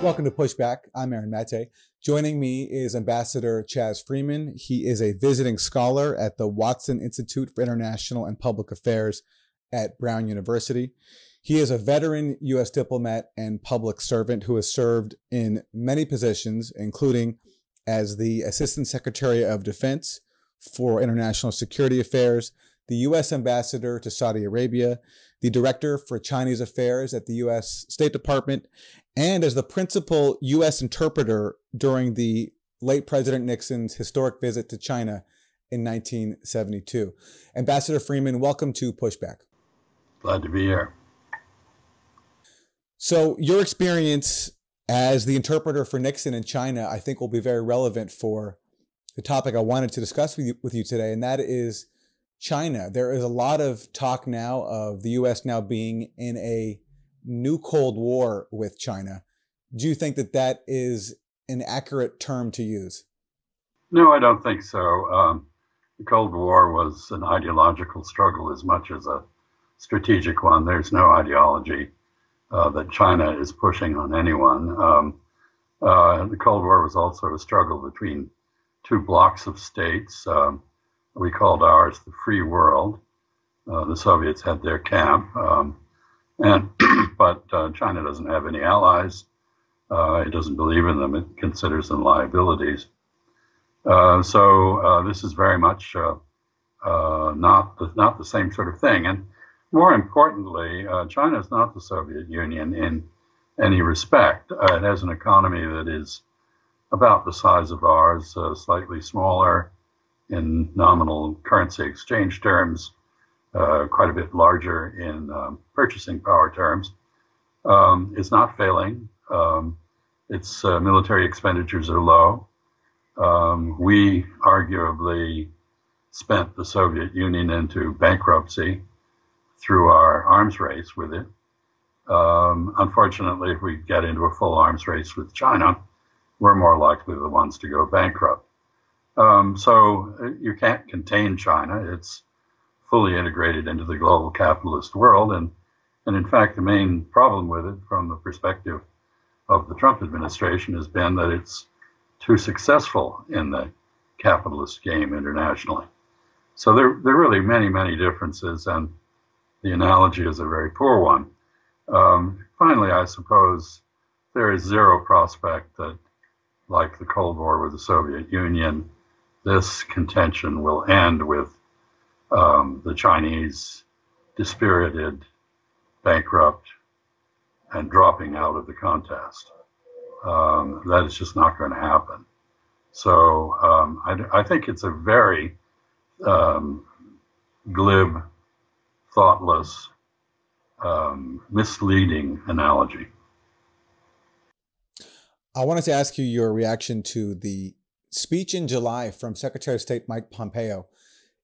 Welcome to Pushback. I'm Aaron Mate. Joining me is Ambassador Chas Freeman. He is a visiting scholar at the Watson Institute for International and Public Affairs at Brown University. He is a veteran U.S. diplomat and public servant who has served in many positions, including as the Assistant Secretary of Defense for International Security Affairs, the U.S. Ambassador to Saudi Arabia, the Director for Chinese Affairs at the U.S. State Department, and as the principal U.S. interpreter during the late President Nixon's historic visit to China in 1972. Ambassador Freeman, welcome to Pushback. Glad to be here. So, your experience as the interpreter for Nixon in China, I think, will be very relevant for the topic I wanted to discuss with you, with you today, and that is China. There is a lot of talk now of the U.S. now being in a new Cold War with China. Do you think that that is an accurate term to use? No, I don't think so. Um, the Cold War was an ideological struggle as much as a strategic one. There's no ideology uh, that China is pushing on anyone. Um, uh, the Cold War was also a struggle between two blocks of states. Um, we called ours the free world. Uh, the Soviets had their camp. Um, and but uh, China doesn't have any allies. Uh, it doesn't believe in them. It considers them liabilities. Uh, so uh, this is very much uh, uh, not the, not the same sort of thing. And more importantly, China is not the Soviet Union in any respect. it has an economy that is about the size of ours, slightly smaller in nominal currency exchange terms, uh, quite a bit larger in um, purchasing power terms, um, is not failing. Um, its uh, military expenditures are low. Um, we arguably spent the Soviet Union into bankruptcy through our arms race with it. Um, unfortunately, if we get into a full arms race with China, we're more likely the ones to go bankrupt. Um, so uh, you can't contain China. It's fully integrated into the global capitalist world. And, and in fact, the main problem with it from the perspective of the Trump administration has been that it's too successful in the capitalist game internationally. So there, there are really many, many differences, and the analogy is a very poor one. Um, finally, I suppose there is zero prospect that, like the Cold War with the Soviet Union, this contention will end with um, the Chinese dispirited, bankrupt, and dropping out of the contest. Um, that is just not going to happen. So um, I, I, think it's a very um, glib, thoughtless, um, misleading analogy. I wanted to ask you your reaction to the speech in July from Secretary of State Mike Pompeo.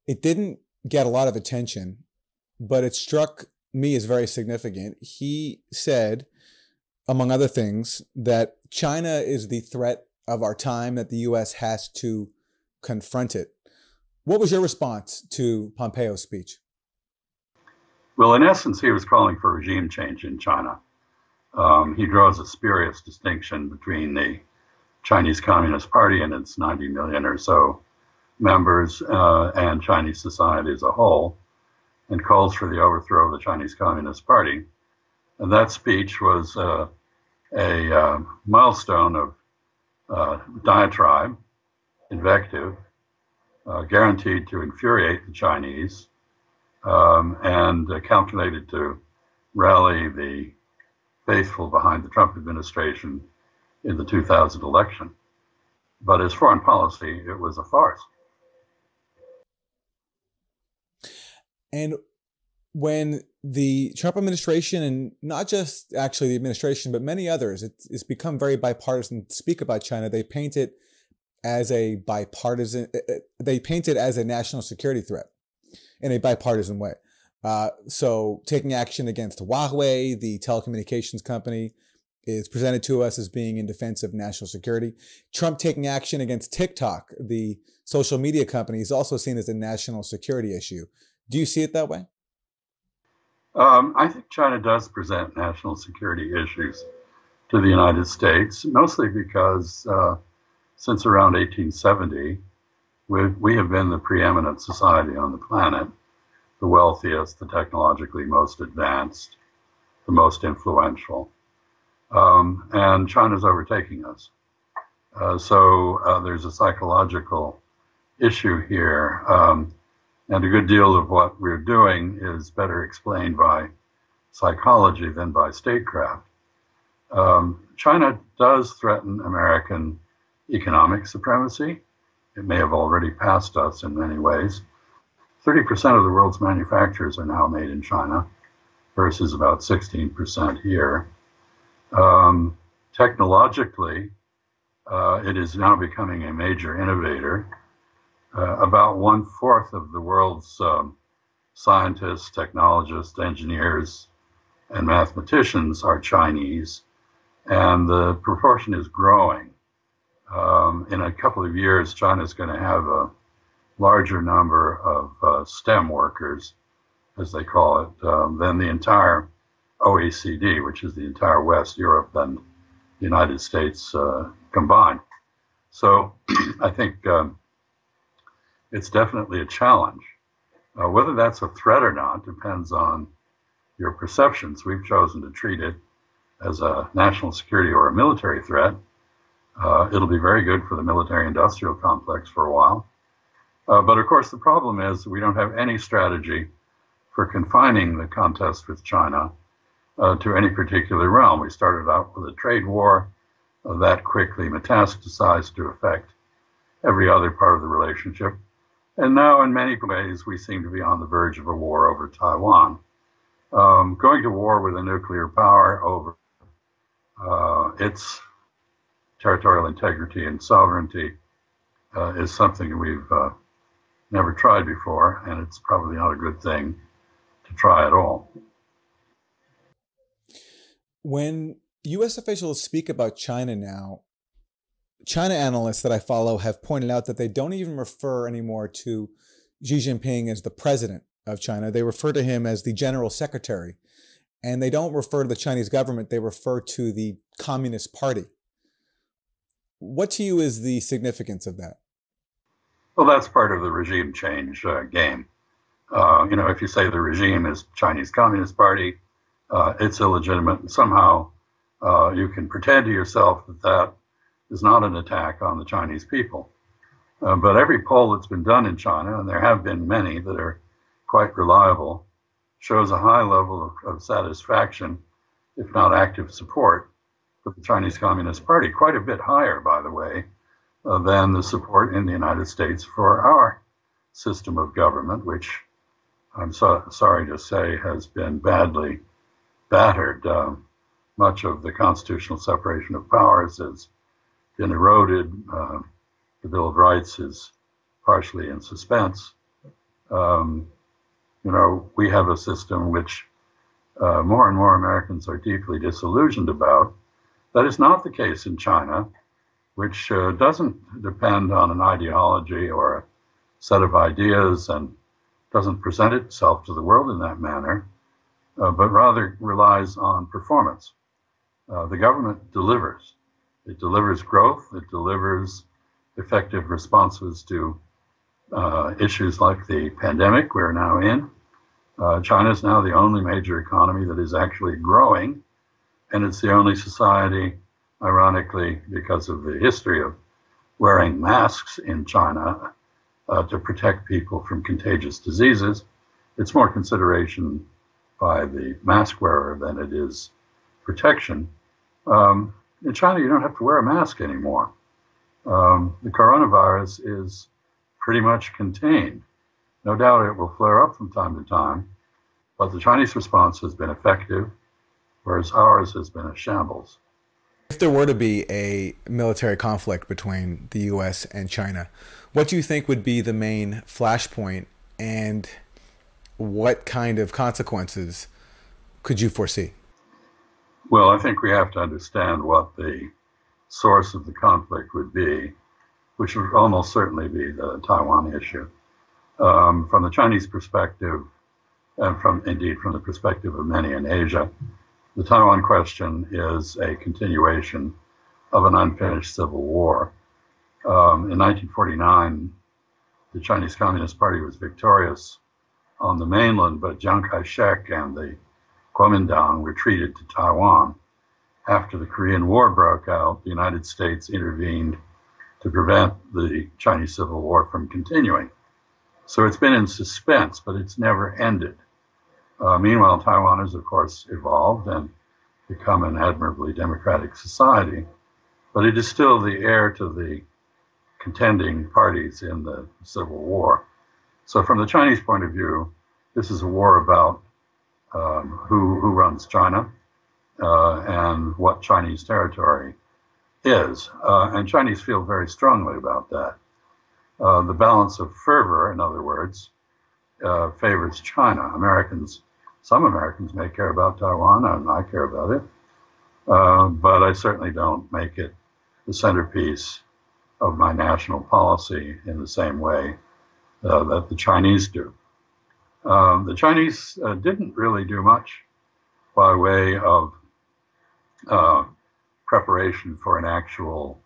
It didn't get a lot of attention, but it struck me as very significant. He said, among other things, that China is the threat of our time, that the U.S. has to confront it. What was your response to Pompeo's speech? Well, in essence, he was calling for regime change in China. Um, he draws a spurious distinction between the Chinese Communist Party and its 90 million or so members uh, and Chinese society as a whole, and calls for the overthrow of the Chinese Communist Party. And that speech was uh, a uh, milestone of uh, diatribe, invective, uh, guaranteed to infuriate the Chinese, um, and calculated to rally the faithful behind the Trump administration in the 2000 election. But as foreign policy, it was a farce. And when the Trump administration, and not just actually the administration, but many others, it's, it's become very bipartisan to speak about China. They paint it as a bipartisan, eh, eh, they paint it as a national security threat in a bipartisan way. Uh, so taking action against Huawei, the telecommunications company, is presented to us as being in defense of national security. Trump taking action against TikTok, the social media company, is also seen as a national security issue. Do you see it that way? Um, I think China does present national security issues to the United States, mostly because uh, since around 1870, we, we have been the preeminent society on the planet, the wealthiest, the technologically most advanced, the most influential. Um, and China's overtaking us. Uh, so uh, there's a psychological issue here. Um, and a good deal of what we're doing is better explained by psychology than by statecraft. Um, China does threaten American economic supremacy. It may have already passed us in many ways. 30% of the world's manufacturers are now made in China versus about 16% here. Um, technologically, uh, it is now becoming a major innovator. Uh, about one fourth of the world's um, scientists, technologists, engineers, and mathematicians are Chinese, and the proportion is growing. Um, in a couple of years, China is going to have a larger number of uh, STEM workers, as they call it, um, than the entire OECD, which is the entire West, Europe, and the United States uh, combined. So I think um, it's definitely a challenge. Uh, whether that's a threat or not depends on your perceptions. We've chosen to treat it as a national security or a military threat. Uh, it'll be very good for the military industrial complex for a while. Uh, but of course, the problem is we don't have any strategy for confining the contest with China uh, to any particular realm. We started out with a trade war uh, that quickly metastasized to affect every other part of the relationship. And now, in many ways, we seem to be on the verge of a war over Taiwan. Um, going to war with a nuclear power over uh, its territorial integrity and sovereignty uh, is something we've uh, never tried before, and it's probably not a good thing to try at all. When US officials speak about China now, China analysts that I follow have pointed out that they don't even refer anymore to Xi Jinping as the president of China. They refer to him as the general secretary. And they don't refer to the Chinese government, they refer to the Communist Party. What to you is the significance of that? Well, that's part of the regime change uh, game. Uh, you know, if you say the regime is Chinese Communist Party, uh, it's illegitimate. And somehow uh, you can pretend to yourself that that is not an attack on the Chinese people. Uh, but every poll that's been done in China, and there have been many that are quite reliable, shows a high level of, of satisfaction, if not active support, for the Chinese Communist Party. Quite a bit higher, by the way, uh, than the support in the United States for our system of government, which I'm so, sorry to say has been badly battered. Uh, much of the constitutional separation of powers has been eroded. Uh, the Bill of Rights is partially in suspense. Um, you know, we have a system which uh, more and more Americans are deeply disillusioned about. That is not the case in China which uh, doesn't depend on an ideology or a set of ideas and doesn't present itself to the world in that manner, uh, but rather relies on performance. Uh, the government delivers. It delivers growth, it delivers effective responses to uh, issues like the pandemic we're now in. Uh, China is now the only major economy that is actually growing, and it's the only society ironically, because of the history of wearing masks in China uh, to protect people from contagious diseases, it's more consideration by the mask wearer than it is protection. Um, in China, you don't have to wear a mask anymore. Um, the coronavirus is pretty much contained. No doubt it will flare up from time to time, but the Chinese response has been effective, whereas ours has been a shambles. If there were to be a military conflict between the US and China, what do you think would be the main flashpoint and what kind of consequences could you foresee? Well, I think we have to understand what the source of the conflict would be, which would almost certainly be the Taiwan issue. Um, from the Chinese perspective, and from indeed from the perspective of many in Asia, the Taiwan question is a continuation of an unfinished civil war. Um, in 1949, the Chinese Communist Party was victorious on the mainland, but Chiang Kai shek and the Kuomintang retreated to Taiwan. After the Korean War broke out, the United States intervened to prevent the Chinese Civil War from continuing. So it's been in suspense, but it's never ended. Uh, meanwhile, Taiwan has, of course, evolved and become an admirably democratic society, but it is still the heir to the contending parties in the Civil War. So, from the Chinese point of view, this is a war about um, who, who runs China uh, and what Chinese territory is. Uh, and Chinese feel very strongly about that. Uh, the balance of fervor, in other words, uh, favors China. Americans, some Americans may care about Taiwan, and I care about it, uh, but I certainly don't make it the centerpiece of my national policy in the same way uh, that the Chinese do. Um, the Chinese uh, didn't really do much by way of uh, preparation for an actual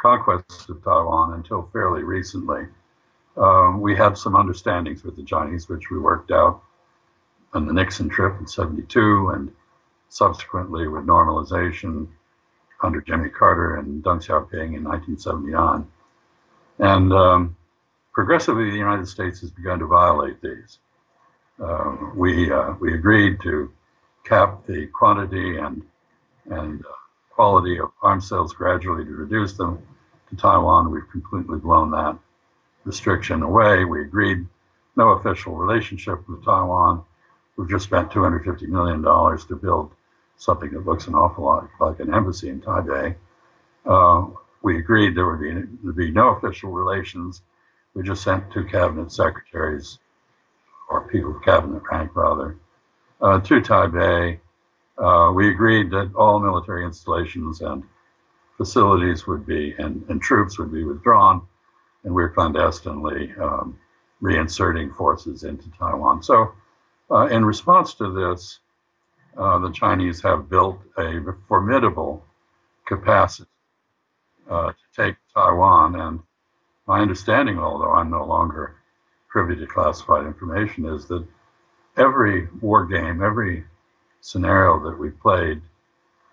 conquest of Taiwan until fairly recently. Um, we had some understandings with the Chinese, which we worked out on the Nixon trip in 72 and subsequently with normalization under Jimmy Carter and Deng Xiaoping in 1979. And um, progressively, the United States has begun to violate these. Uh, we, uh, we agreed to cap the quantity and, and uh, quality of arms sales gradually to reduce them to Taiwan. We've completely blown that restriction away. We agreed no official relationship with Taiwan. We've just spent $250 million to build something that looks an awful lot like an embassy in Taipei. Uh, we agreed there would be, there'd be no official relations. We just sent two cabinet secretaries, or people of cabinet rank rather, uh, to Taipei. Uh, we agreed that all military installations and facilities would be, and, and troops would be withdrawn, and we are clandestinely um, reinserting forces into Taiwan. So, uh, in response to this, uh, the Chinese have built a formidable capacity uh, to take Taiwan. And my understanding, although I'm no longer privy to classified information, is that every war game, every scenario that we played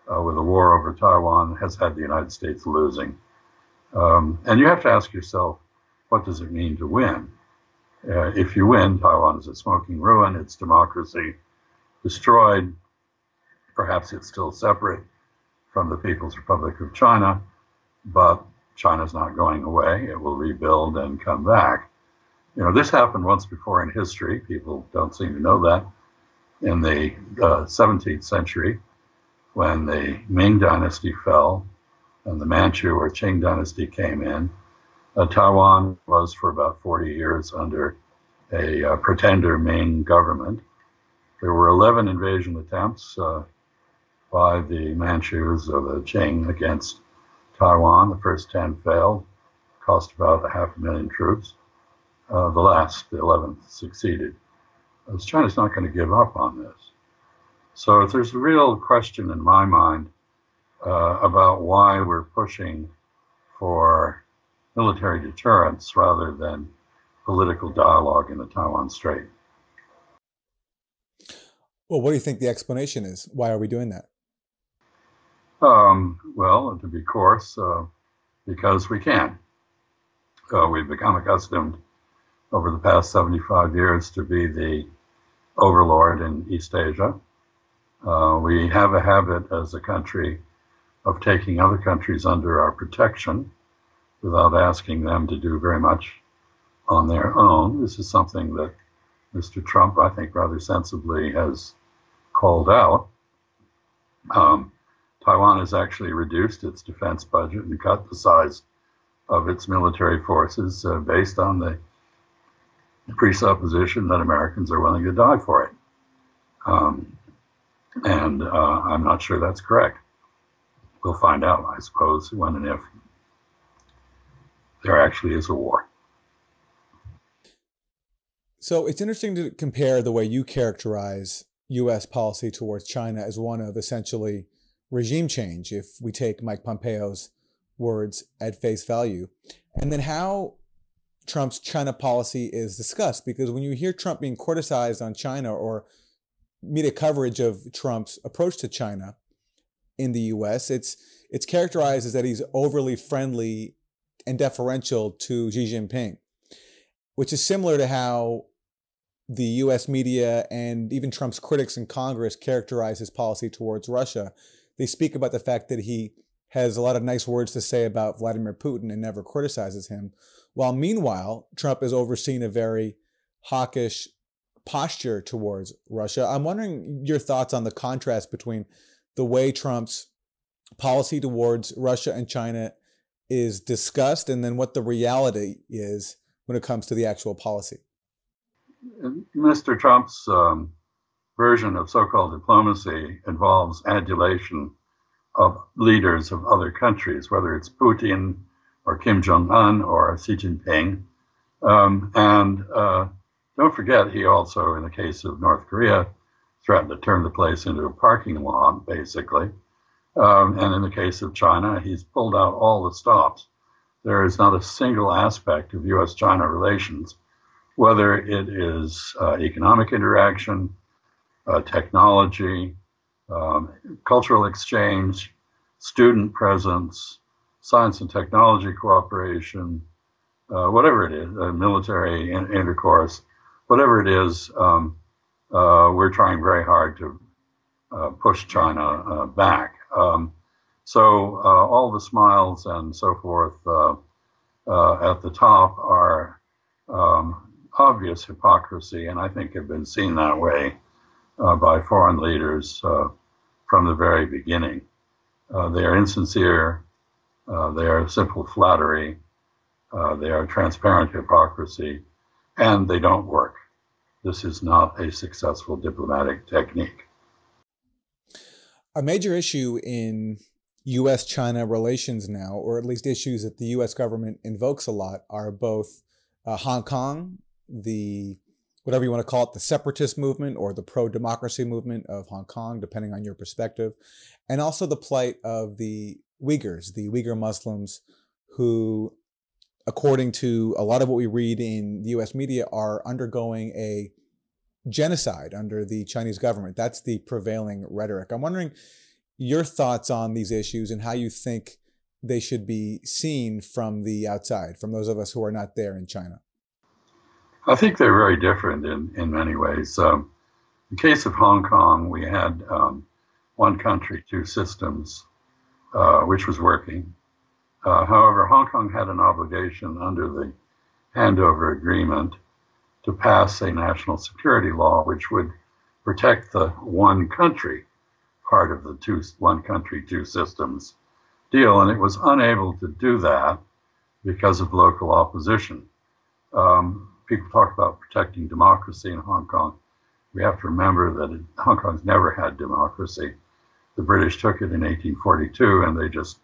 uh, with a war over Taiwan has had the United States losing. Um, and you have to ask yourself, what does it mean to win? Uh, if you win, Taiwan is a smoking ruin, its democracy destroyed, perhaps it's still separate from the People's Republic of China, but China's not going away. It will rebuild and come back. You know, this happened once before in history. People don't seem to know that. In the uh, 17th century, when the Ming Dynasty fell and the Manchu or Qing Dynasty came in, uh, Taiwan was for about 40 years under a uh, pretender Ming government. There were 11 invasion attempts uh, by the Manchus or the Qing against Taiwan. The first 10 failed, cost about a half a million troops. Uh, the last, the 11th, succeeded. As China's not going to give up on this. So if there's a real question in my mind uh, about why we're pushing for military deterrence rather than political dialogue in the Taiwan Strait. Well, what do you think the explanation is? Why are we doing that? Um, well, to be coarse, uh, because we can. Uh, we've become accustomed over the past 75 years to be the overlord in East Asia. Uh, we have a habit as a country of taking other countries under our protection without asking them to do very much on their own. This is something that Mr. Trump, I think, rather sensibly has called out. Um, Taiwan has actually reduced its defense budget and cut the size of its military forces uh, based on the presupposition that Americans are willing to die for it. Um, and uh, I'm not sure that's correct. We'll find out, I suppose, when and if there actually is a war. So it's interesting to compare the way you characterize U.S. policy towards China as one of essentially regime change, if we take Mike Pompeo's words at face value. And then how Trump's China policy is discussed, because when you hear Trump being criticized on China or media coverage of Trump's approach to China in the U.S., it's it's characterized as that he's overly friendly and deferential to Xi Jinping, which is similar to how the US media and even Trump's critics in Congress characterize his policy towards Russia. They speak about the fact that he has a lot of nice words to say about Vladimir Putin and never criticizes him. While meanwhile, Trump has overseen a very hawkish posture towards Russia. I'm wondering your thoughts on the contrast between the way Trump's policy towards Russia and China is discussed and then what the reality is when it comes to the actual policy. Mr. Trump's um, version of so called diplomacy involves adulation of leaders of other countries, whether it's Putin or Kim Jong un or Xi Jinping. Um, and uh, don't forget, he also, in the case of North Korea, threatened to turn the place into a parking lot, basically. Um, and in the case of China, he's pulled out all the stops. There is not a single aspect of US China relations, whether it is uh, economic interaction, uh, technology, um, cultural exchange, student presence, science and technology cooperation, uh, whatever it is, uh, military in- intercourse, whatever it is, um, uh, we're trying very hard to uh, push China uh, back. Um, so all the smiles and so forth at the top are um, obvious hypocrisy, and I think have been seen that way by foreign leaders from the very beginning. They are insincere, uh, they are simple flattery, uh, they are transparent hypocrisy, and they don't work. This is not a successful diplomatic technique. A major issue in US China relations now, or at least issues that the US government invokes a lot, are both uh, Hong Kong, the whatever you want to call it, the separatist movement or the pro democracy movement of Hong Kong, depending on your perspective, and also the plight of the Uyghurs, the Uyghur Muslims who, according to a lot of what we read in the US media, are undergoing a genocide under the Chinese government. That's the prevailing rhetoric. I'm wondering your thoughts on these issues and how you think they should be seen from the outside, from those of us who are not there in China. I think they're very different in, in many ways. Um, in the case of Hong Kong, we had um, one country, two systems, uh, which was working. Uh, however, Hong Kong had an obligation under the handover agreement to pass a national security law which would protect the one country part of the two one country two systems deal and it was unable to do that because of local opposition um, people talk about protecting democracy in Hong Kong, we have to remember that it, Hong Kong's never had democracy. The British took it in 1842, and they just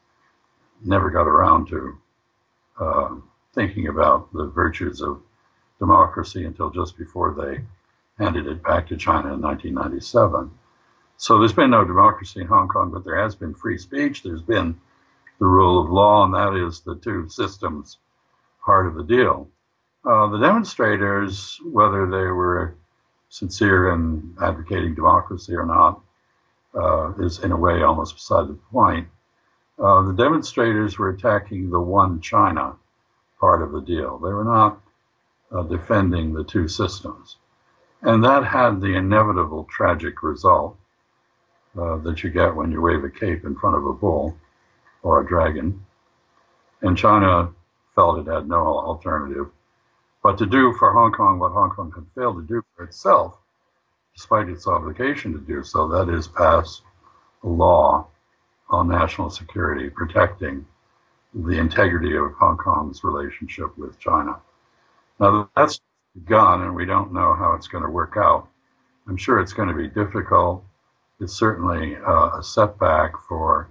never got around to uh, thinking about the virtues of democracy until just before they handed it back to China in 1997. So there's been no democracy in Hong Kong, but there has been free speech. There's been the rule of law, and that is the two systems part of the deal. Uh, the demonstrators, whether they were sincere in advocating democracy or not, uh, is in a way almost beside the point. Uh, the demonstrators were attacking the one China part of the deal. They were not uh, defending the two systems. And that had the inevitable tragic result uh, that you get when you wave a cape in front of a bull or a dragon. And China felt it had no alternative but to do for Hong Kong what Hong Kong had failed to do for itself, despite its obligation to do so, that is pass a law on national security protecting the integrity of Hong Kong's relationship with China. Now that's begun, and we don't know how it's going to work out. I'm sure it's going to be difficult. It's certainly uh, a setback for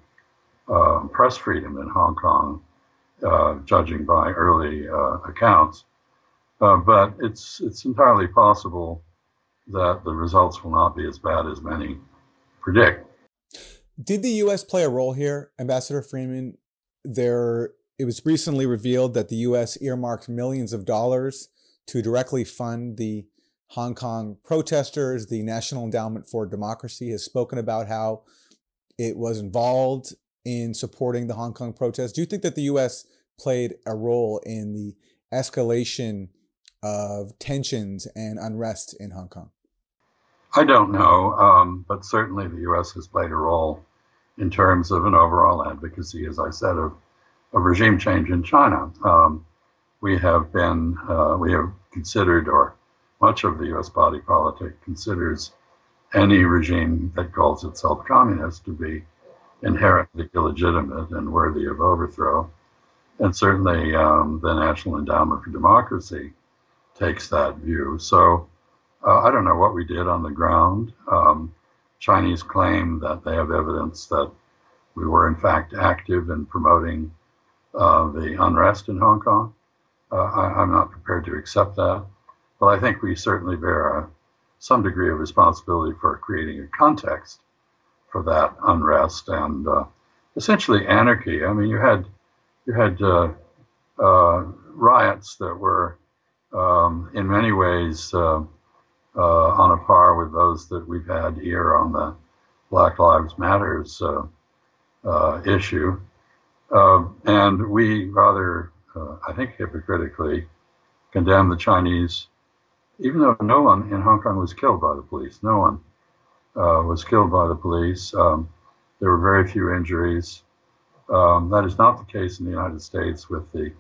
uh, press freedom in Hong Kong, uh, judging by early uh, accounts. Uh, but it's it's entirely possible that the results will not be as bad as many predict. Did the U.S. play a role here, Ambassador Freeman? There, it was recently revealed that the U.S. earmarked millions of dollars to directly fund the Hong Kong protesters. The National Endowment for Democracy has spoken about how it was involved in supporting the Hong Kong protests. Do you think that the U.S. played a role in the escalation of tensions and unrest in Hong Kong? I don't know, um, but certainly the U.S. has played a role in terms of an overall advocacy, as I said, of, of regime change in China. Um, we have been, uh, we have considered, or much of the U.S. body politic considers any regime that calls itself communist to be inherently illegitimate and worthy of overthrow. And certainly um, the National Endowment for Democracy takes that view. So uh, I don't know what we did on the ground. Um, Chinese claim that they have evidence that we were in fact active in promoting uh, the unrest in Hong Kong. Uh, I, am not prepared to accept that, but I think we certainly bear a, some degree of responsibility for creating a context for that unrest and uh, essentially anarchy. I mean, you had you had uh, uh, riots that were um, in many ways uh, uh, on a par with those that we've had here on the Black Lives Matters uh, uh, issue. Um, and we rather, uh, I think, hypocritically condemn the Chinese, even though no one in Hong Kong was killed by the police. No one uh, was killed by the police. Um, there were very few injuries. Um, that is not the case in the United States with the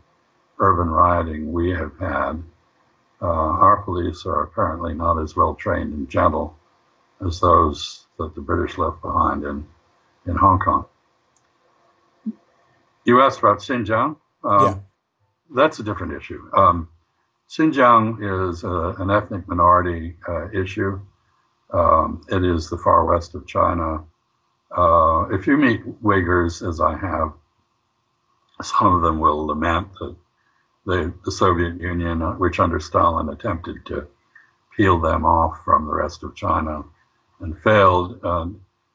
urban rioting we have had. Uh, our police are apparently not as well trained and gentle as those that the British left behind in, in Hong Kong. You asked about Xinjiang. Um, yeah. That's a different issue. Um, Xinjiang is a, an ethnic minority uh, issue. Um, it is the far west of China. Uh, if you meet Uyghurs, as I have, some of them will lament that the, the Soviet Union, uh, which under Stalin attempted to peel them off from the rest of China and failed, uh,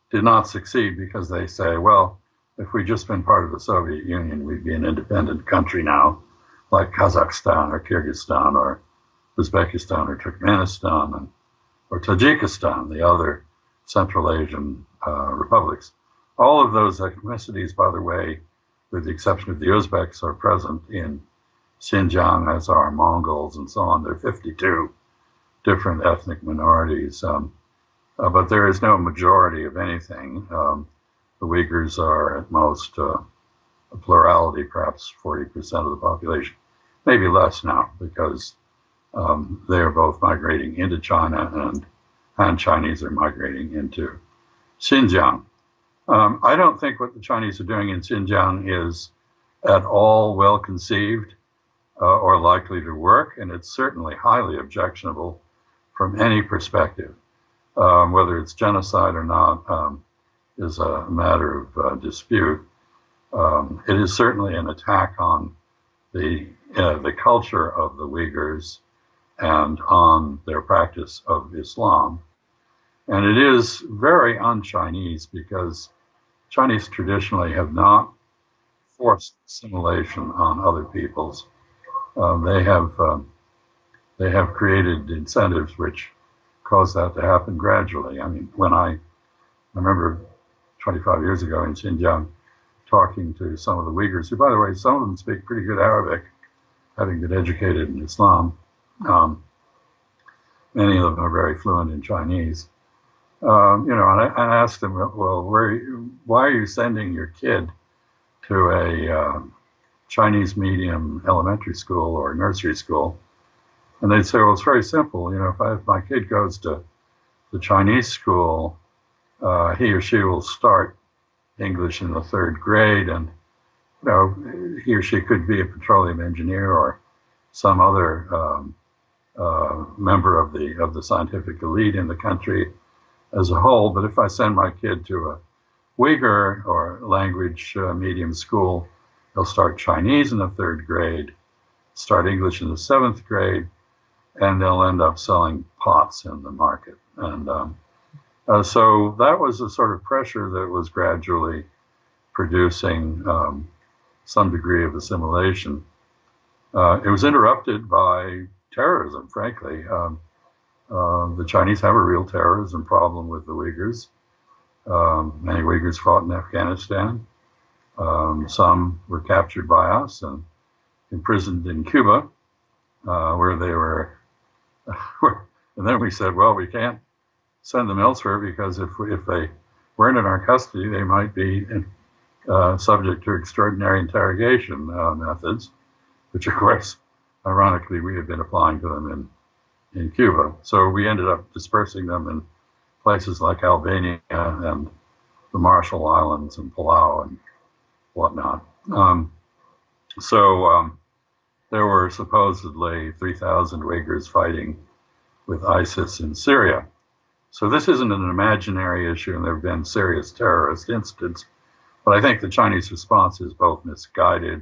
did not succeed because they say, well, if we'd just been part of the Soviet Union, we'd be an independent country now, like Kazakhstan or Kyrgyzstan or Uzbekistan or Turkmenistan and, or Tajikistan, the other Central Asian uh, republics. All of those ethnicities, by the way, with the exception of the Uzbeks, are present in Xinjiang, are Mongols, and so on. There are 52 different ethnic minorities, um, uh, but there is no majority of anything. Um, the Uyghurs are at most uh, a plurality, perhaps 40% of the population, maybe less now, because um, they are both migrating into China and Han Chinese are migrating into Xinjiang. Um, I don't think what the Chinese are doing in Xinjiang is at all well conceived uh, or likely to work, and it's certainly highly objectionable from any perspective. Um, whether it's genocide or not um, is a matter of uh, dispute. Um, it is certainly an attack on the uh, the culture of the Uyghurs and on their practice of Islam. And it is very un-Chinese because Chinese traditionally have not forced assimilation on other peoples they have um, they have created incentives which cause that to happen gradually. I mean, when I, I remember 25 years ago in Xinjiang talking to some of the Uyghurs, who, by the way, some of them speak pretty good Arabic, having been educated in Islam. Um, many of them are very fluent in Chinese. Um, you know, and I, I, asked them, well, where, why are you sending your kid to a um, Chinese medium elementary school or nursery school. And they'd say, well, it's very simple. You know, if, I, if my kid goes to the Chinese school, uh, he or she will start English in the third grade, and you know, he or she could be a petroleum engineer or some other um, uh, member of the of the scientific elite in the country as a whole. But if I send my kid to a Uyghur or language uh, medium school, They'll start Chinese in the third grade, start English in the seventh grade, and they'll end up selling pots in the market. And um, uh, so that was a sort of pressure that was gradually producing um, some degree of assimilation. Uh, it was interrupted by terrorism, frankly. Um, uh, the Chinese have a real terrorism problem with the Uyghurs. Um, many Uyghurs fought in Afghanistan. Um, some were captured by us and imprisoned in Cuba, uh, where they were. and then we said, well, we can't send them elsewhere because if if they weren't in our custody, they might be uh, subject to extraordinary interrogation uh, methods, which of course, ironically, we had been applying to them in in Cuba. So we ended up dispersing them in places like Albania and the Marshall Islands and Palau and whatnot. Um, so um, there were supposedly 3,000 Uyghurs fighting with ISIS in Syria. So this isn't an imaginary issue, and there have been serious terrorist incidents. But I think the Chinese response is both misguided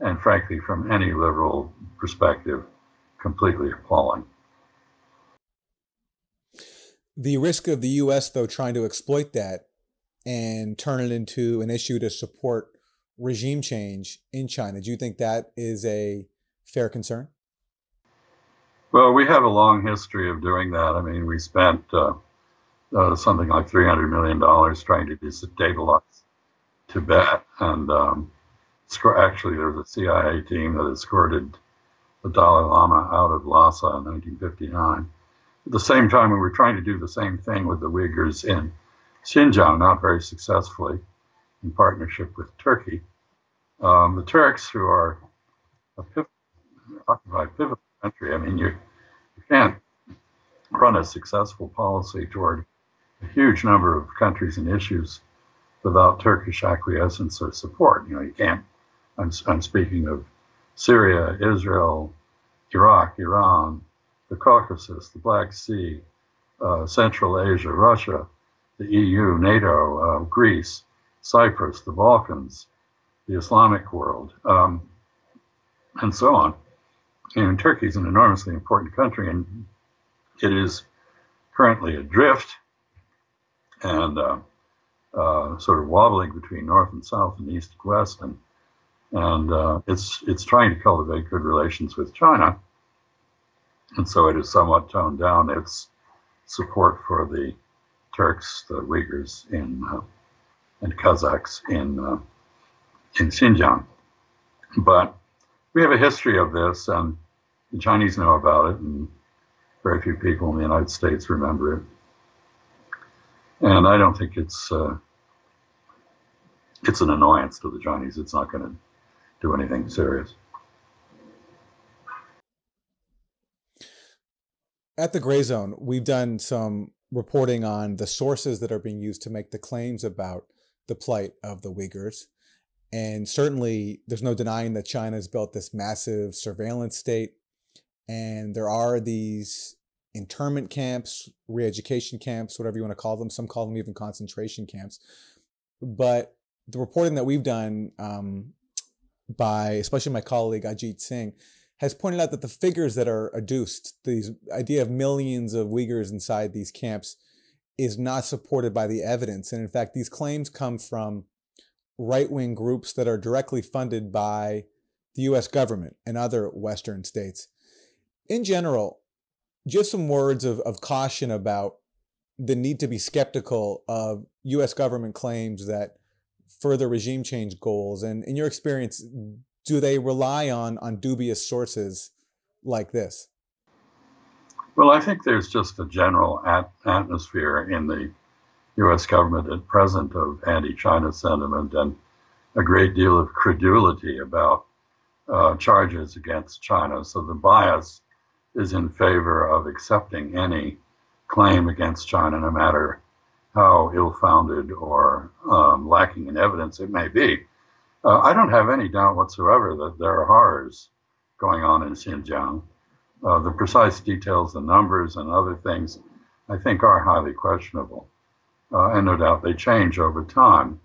and, frankly, from any liberal perspective, completely appalling. The risk of the U.S., though, trying to exploit that and turn it into an issue to support regime change in China, do you think that is a fair concern? Well, we have a long history of doing that. I mean, we spent uh, uh, something like $300 million trying to destabilize Tibet. And um, actually, there was a CIA team that escorted the Dalai Lama out of Lhasa in 1959. At the same time, we were trying to do the same thing with the Uyghurs in Xinjiang, not very successfully, in partnership with Turkey. Um, the Turks, who are a pivotal, occupied pivotal country. I mean, you, you can't run a successful policy toward a huge number of countries and issues without Turkish acquiescence or support. You know, you can't. I'm, I'm speaking of Syria, Israel, Iraq, Iran, the Caucasus, the Black Sea, uh, Central Asia, Russia, the EU, NATO, uh, Greece, Cyprus, the Balkans, the Islamic world, um, and so on. And Turkey is an enormously important country, and it is currently adrift and uh, uh, sort of wobbling between north and south and east and west, and and uh, it's it's trying to cultivate good relations with China, and so it has somewhat toned down its support for the Turks, the Uyghurs in uh, and Kazakhs in uh, in Xinjiang, but we have a history of this, and the Chinese know about it, and very few people in the United States remember it. And I don't think it's uh, it's an annoyance to the Chinese. It's not going to do anything serious. At the Gray Zone, we've done some reporting on the sources that are being used to make the claims about the plight of the Uyghurs. And certainly, there's no denying that China has built this massive surveillance state. And there are these internment camps, re education camps, whatever you want to call them. Some call them even concentration camps. But the reporting that we've done um, by, especially my colleague Ajit Singh, has pointed out that the figures that are adduced, the idea of millions of Uyghurs inside these camps, is not supported by the evidence. And in fact, these claims come from right wing groups that are directly funded by the US government and other Western states. In general, just some words of, of caution about the need to be skeptical of US government claims that further regime change goals. And in your experience, do they rely on, on dubious sources like this? Well, I think there's just a general at- atmosphere in the U.S. government at present of anti-China sentiment and a great deal of credulity about uh, charges against China. So the bias is in favor of accepting any claim against China, no matter how ill-founded or um, lacking in evidence it may be. Uh, I don't have any doubt whatsoever that there are horrors going on in Xinjiang. Uh, the precise details, the numbers, and other things, I think, are highly questionable uh, and no doubt they change over time.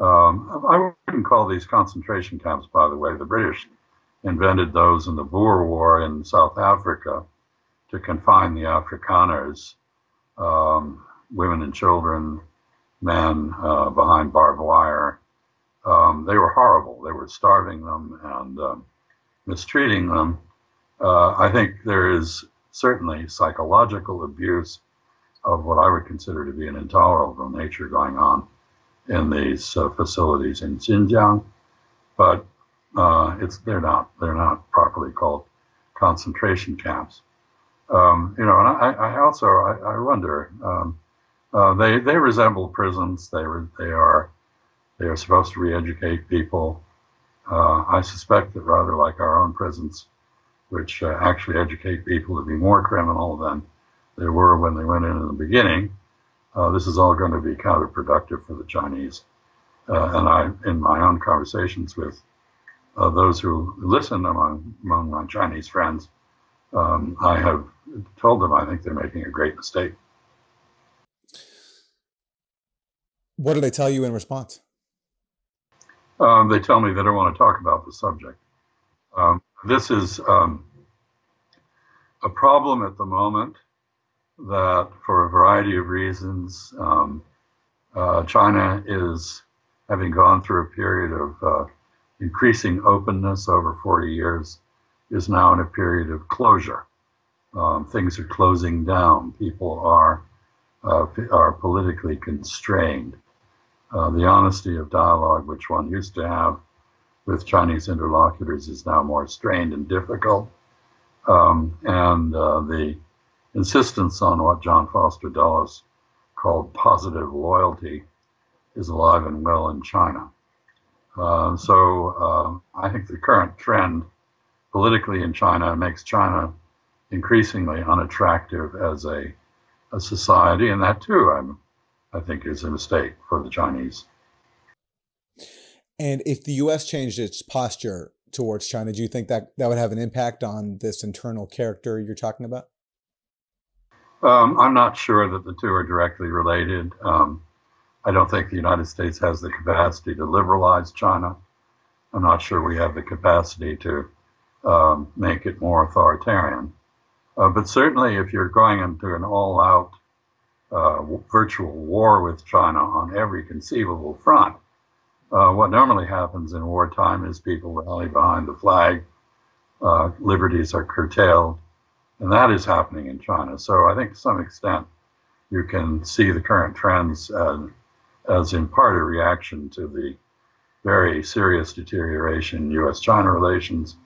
Um, I wouldn't call these concentration camps, by the way. The British invented those in the Boer War in South Africa to confine the Afrikaners, um, women and children, men uh, behind barbed wire. Um, they were horrible. They were starving them and um, mistreating them. Uh, I think there is certainly psychological abuse of what I would consider to be an intolerable nature going on in these uh, facilities in Xinjiang, but uh, it's they're not they're not properly called concentration camps. Um, you know, and I, I also I, I wonder um, uh, they they resemble prisons. They re, they are they are supposed to re-educate people. Uh, I suspect that rather like our own prisons, which uh, actually educate people to be more criminal than they were when they went in in the beginning, uh, this is all going to be counterproductive for the Chinese. Uh, and I, in my own conversations with uh, those who listen among among my Chinese friends, um, I have told them I think they're making a great mistake. What do they tell you in response? Um, they tell me they don't want to talk about the subject. Um, this is um, a problem at the moment that, for a variety of reasons, um, uh, China is having gone through a period of uh, increasing openness over 40 years, is now in a period of closure. Um, things are closing down. People are uh, are politically constrained. Uh, the honesty of dialogue, which one used to have with Chinese interlocutors, is now more strained and difficult. Um, and uh, the insistence on what John Foster Dulles called positive loyalty is alive and well in China. Uh, so uh, I think the current trend politically in China makes China increasingly unattractive as a, a society, and that too, I'm, I think, is a mistake for the Chinese. And if the U.S. changed its posture towards China, do you think that that would have an impact on this internal character you're talking about? Um, I'm not sure that the two are directly related. Um, I don't think the United States has the capacity to liberalize China. I'm not sure we have the capacity to um, make it more authoritarian. Uh, but certainly, if you're going into an all out uh, virtual war with China on every conceivable front, uh, what normally happens in wartime is people rally behind the flag, uh, liberties are curtailed, and that is happening in China. So I think to some extent you can see the current trends as, as in part a reaction to the very serious deterioration in U.S. China relations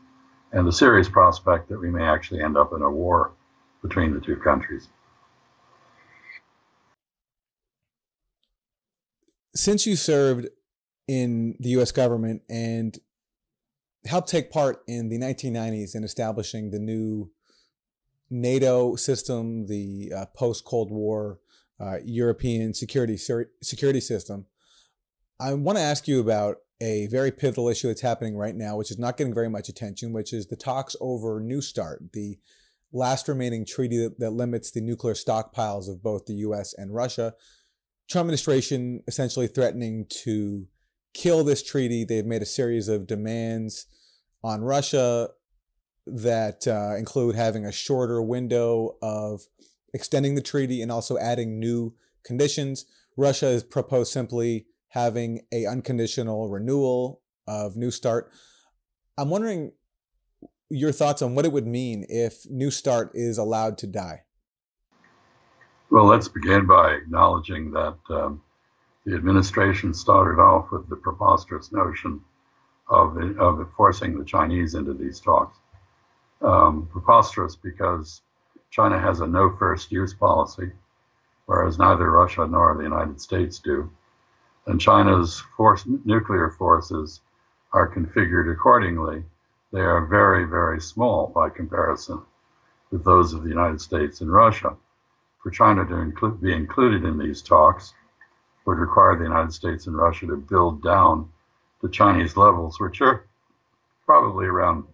and the serious prospect that we may actually end up in a war between the two countries. Since you served in the US government and helped take part in the 1990s in establishing the new NATO system, the uh, post Cold War uh, European security security system. I want to ask you about a very pivotal issue that's happening right now, which is not getting very much attention, which is the talks over New START, the last remaining treaty that, that limits the nuclear stockpiles of both the U.S. and Russia. Trump administration essentially threatening to kill this treaty. They've made a series of demands on Russia that uh, include having a shorter window of extending the treaty and also adding new conditions. Russia has proposed simply having a unconditional renewal of New START. I'm wondering your thoughts on what it would mean if New START is allowed to die. Well, let's begin by acknowledging that um, the administration started off with the preposterous notion of, of forcing the Chinese into these talks um, preposterous because China has a no first use policy, whereas neither Russia nor the United States do. And China's force, nuclear forces are configured accordingly. They are very, very small by comparison with those of the United States and Russia. For China to be included in these talks would require the United States and Russia to build down the Chinese levels, which are probably around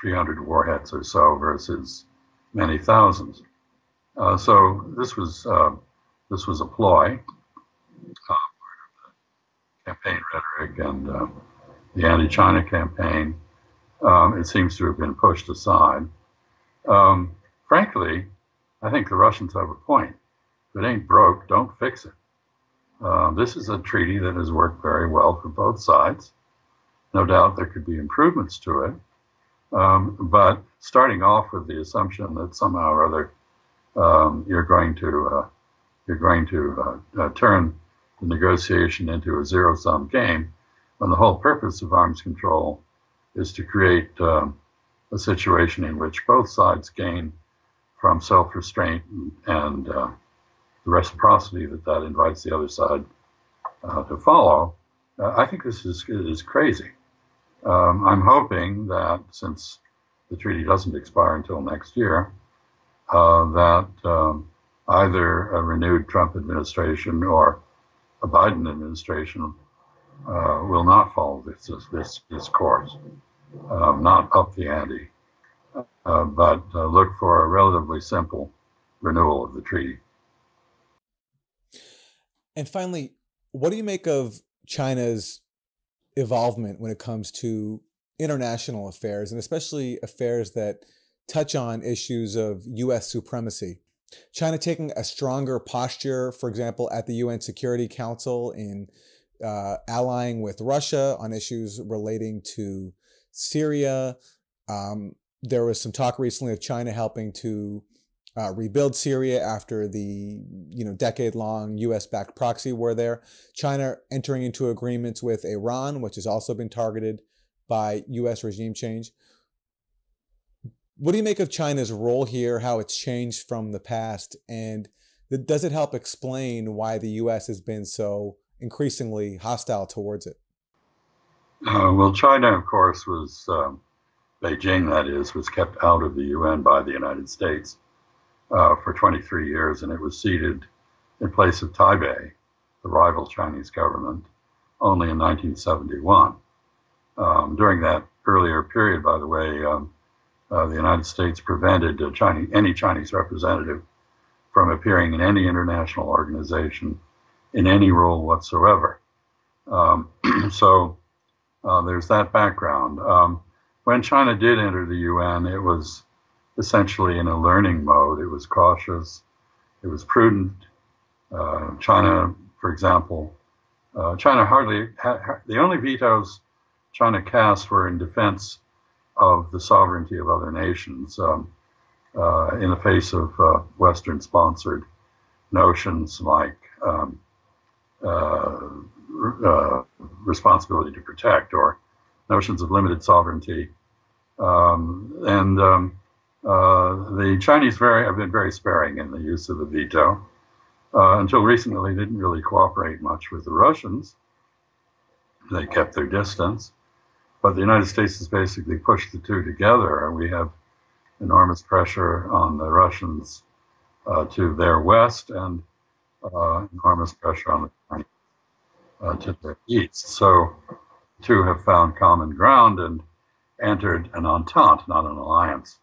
300 warheads or so versus many thousands. Uh, so this was uh, this was a ploy, uh, campaign rhetoric and uh, the anti-China campaign. Um, it seems to have been pushed aside. Um, frankly, I think the Russians have a point. If it ain't broke, don't fix it. Uh, this is a treaty that has worked very well for both sides. No doubt there could be improvements to it. Um, but starting off with the assumption that somehow or other um, you're going to uh, you're going to uh, uh, turn the negotiation into a zero-sum game, when the whole purpose of arms control is to create um, a situation in which both sides gain from self-restraint and, and uh, the reciprocity that that invites the other side uh, to follow. Uh, I think this is is crazy. Um, I'm hoping that since the treaty doesn't expire until next year, uh, that um, either a renewed Trump administration or a Biden administration uh, will not follow this this this course, um, not up the ante, uh, but uh, look for a relatively simple renewal of the treaty. And finally, what do you make of China's involvement when it comes to international affairs and especially affairs that touch on issues of US supremacy. China taking a stronger posture, for example, at the UN Security Council in uh, allying with Russia on issues relating to Syria. Um, there was some talk recently of China helping to uh, rebuild Syria after the you know decade-long U.S.-backed proxy war there. China entering into agreements with Iran, which has also been targeted by U.S. regime change. What do you make of China's role here? How it's changed from the past, and does it help explain why the U.S. has been so increasingly hostile towards it? Uh, well, China, of course, was um, Beijing. That is, was kept out of the UN by the United States uh, for 23 years, and it was seated in place of Taipei, the rival Chinese government, only in 1971. Um, during that earlier period, by the way, um, uh, the United States prevented Chinese, any Chinese representative from appearing in any international organization in any role whatsoever. Um, so uh, there's that background. Um, when China did enter the UN, it was essentially in a learning mode. It was cautious, it was prudent. Uh, China, for example, uh, China hardly ha- the only vetoes China cast were in defense of the sovereignty of other nations um, uh, in the face of uh, Western sponsored notions like um, uh, uh, responsibility to protect or notions of limited sovereignty. Um, and um, uh, the Chinese very, have been very sparing in the use of the veto. Uh, until recently, they didn't really cooperate much with the Russians. They kept their distance. But the United States has basically pushed the two together. We have enormous pressure on the Russians uh, to their west and uh, enormous pressure on the Chinese uh, to their east. So, two have found common ground and entered an entente, not an alliance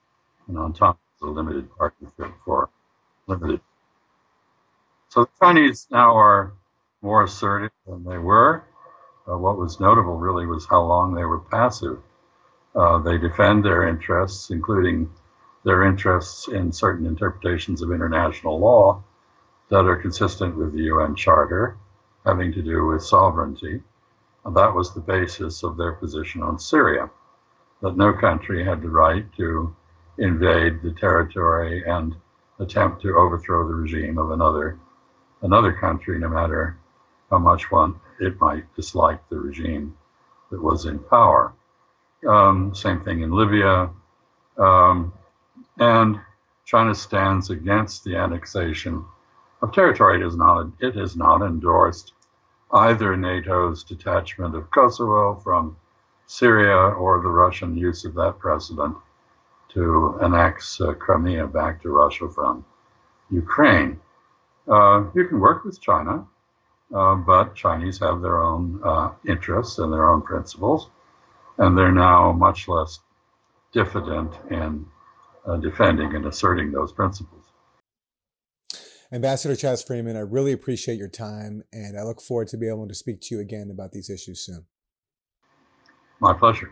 on top of the limited partnership for limited. So the Chinese now are more assertive than they were. Uh, what was notable really was how long they were passive. Uh, they defend their interests, including their interests in certain interpretations of international law that are consistent with the UN Charter, having to do with sovereignty. And that was the basis of their position on Syria, that no country had the right to invade the territory and attempt to overthrow the regime of another another country, no matter how much one it might dislike the regime that was in power. Um, same thing in Libya, um, and China stands against the annexation of territory. It is not it has not endorsed either NATO's detachment of Kosovo from Syria or the Russian use of that precedent to annex uh, Crimea back to Russia from Ukraine. Uh, you can work with China, uh, but Chinese have their own uh, interests and their own principles, and they're now much less diffident in uh, defending and asserting those principles. Ambassador Chas Freeman, I really appreciate your time, and I look forward to be able to speak to you again about these issues soon. My pleasure.